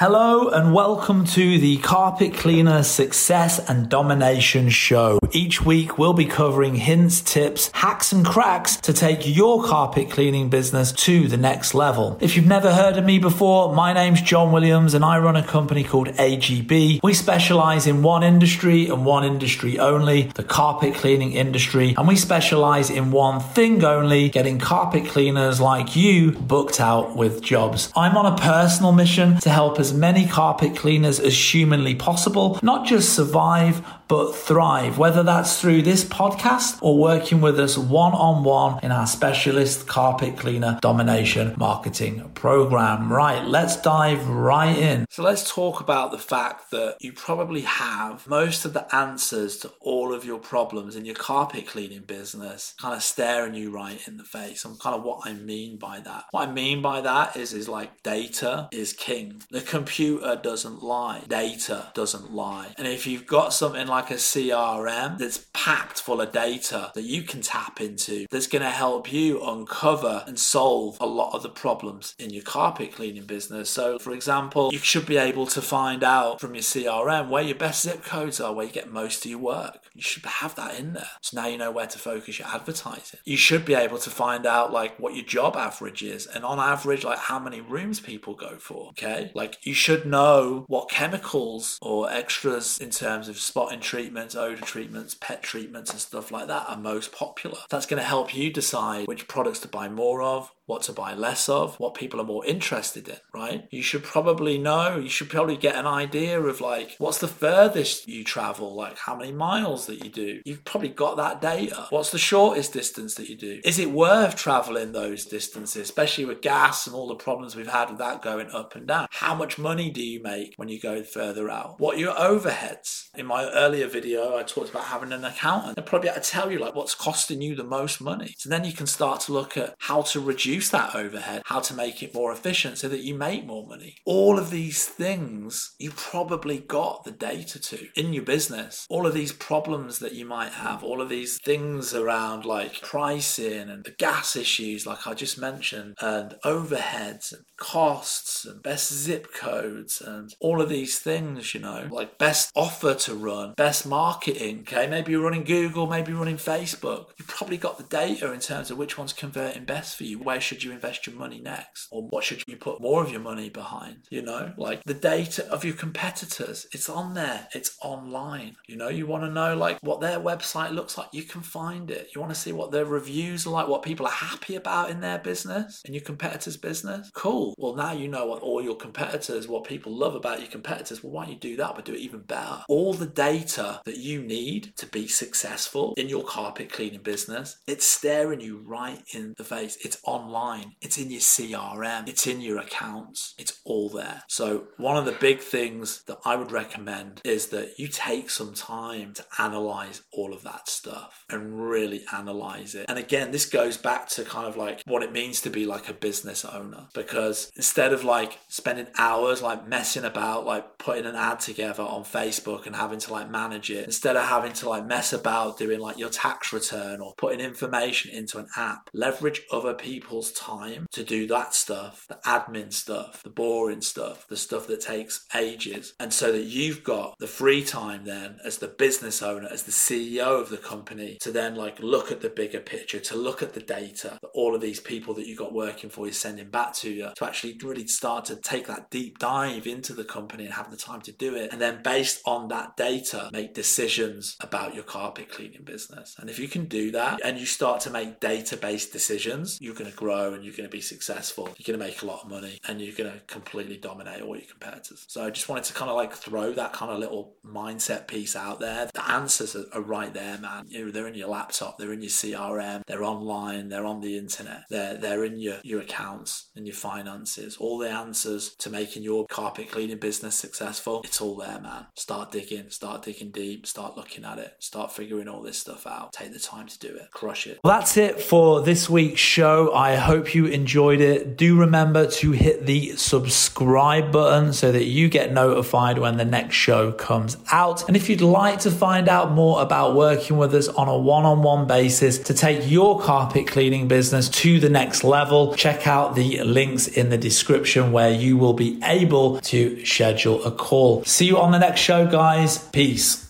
Hello and welcome to the Carpet Cleaner Success and Domination Show. Each week we'll be covering hints, tips, hacks and cracks to take your carpet cleaning business to the next level. If you've never heard of me before, my name's John Williams and I run a company called AGB. We specialize in one industry and one industry only, the carpet cleaning industry, and we specialize in one thing only, getting carpet cleaners like you booked out with jobs. I'm on a personal mission to help as many carpet cleaners as humanly possible, not just survive, but thrive, whether that's through this podcast or working with us one on one in our specialist carpet cleaner domination marketing program. Right, let's dive right in. So, let's talk about the fact that you probably have most of the answers to all of your problems in your carpet cleaning business kind of staring you right in the face. And kind of what I mean by that. What I mean by that is, is like data is king. Computer doesn't lie, data doesn't lie. And if you've got something like a CRM that's packed full of data that you can tap into that's going to help you uncover and solve a lot of the problems in your carpet cleaning business. So, for example, you should be able to find out from your CRM where your best zip codes are, where you get most of your work. You should have that in there. So now you know where to focus your advertising. You should be able to find out like what your job average is and on average, like how many rooms people go for. Okay. Like you should know what chemicals or extras in terms of spotting treatments, odor treatments, pet treatments, and stuff like that are most popular. That's going to help you decide which products to buy more of, what to buy less of, what people are more interested in, right? You should probably know, you should probably get an idea of like what's the furthest you travel, like how many miles that you do. You've probably got that data. What's the shortest distance that you do? Is it worth traveling those distances, especially with gas and all the problems we've had with that going up and down? How much money do you make when you go further out? What are your overheads? In my earlier video, I talked about having an accountant. They'll probably have to tell you like what's costing you the most money. So then you can start to look at how to reduce reduce that overhead, how to make it more efficient so that you make more money. All of these things you probably got the data to in your business. All of these problems that you might have, all of these things around like pricing and the gas issues, like I just mentioned, and overheads and costs and best zip codes and all of these things, you know, like best offer to run, best marketing. Okay, maybe you're running Google, maybe you're running Facebook. You've probably got the data in terms of which one's converting best for you. Where should you invest your money next? Or what should you put more of your money behind? You know, like the data of your competitors, it's on there, it's online. You know, you want to know like what their website looks like, you can find it. You want to see what their reviews are like, what people are happy about in their business, in your competitor's business. Cool. Well, now you know what all your competitors, what people love about your competitors. Well, why don't you do that, but do it even better? All the data that you need to be successful in your carpet cleaning business, it's staring you right in the face. It's online online, it's in your CRM, it's in your accounts, it's all there. So, one of the big things that I would recommend is that you take some time to analyze all of that stuff and really analyze it. And again, this goes back to kind of like what it means to be like a business owner because instead of like spending hours like messing about, like putting an ad together on Facebook and having to like manage it, instead of having to like mess about doing like your tax return or putting information into an app, leverage other people's time to do that stuff, the admin stuff, the boring stuff, the stuff that takes ages. And so that you've got the free time then as the business owner, as the CEO of the company to then like look at the bigger picture, to look at the data that all of these people that you got working for you sending back to you, to actually really start to take that deep dive into the company and have the time to do it. And then based on that data, make decisions about your carpet cleaning business. And if you can do that and you start to make data based decisions, you're going to grow grow and you're going to be successful. You're going to make a lot of money and you're going to completely dominate all your competitors. So I just wanted to kind of like throw that kind of little mindset piece out there. The answers are, are right there, man. You know, they're in your laptop, they're in your CRM, they're online, they're on the internet, they're they're in your your accounts and your finances. All the answers to making your carpet cleaning business successful, it's all there, man. Start digging, start digging deep, start looking at it, start figuring all this stuff out. Take the time to do it, crush it. Well, that's it for this week's show. I hope you enjoyed it. Do remember to hit the subscribe button so that you get notified when the next show comes out. And if you'd like to find out more about working with us on a one on one basis to take your carpet cleaning business to the next level, check out the links in the description where you will be able to schedule a call. See you on the next show, guys. Peace.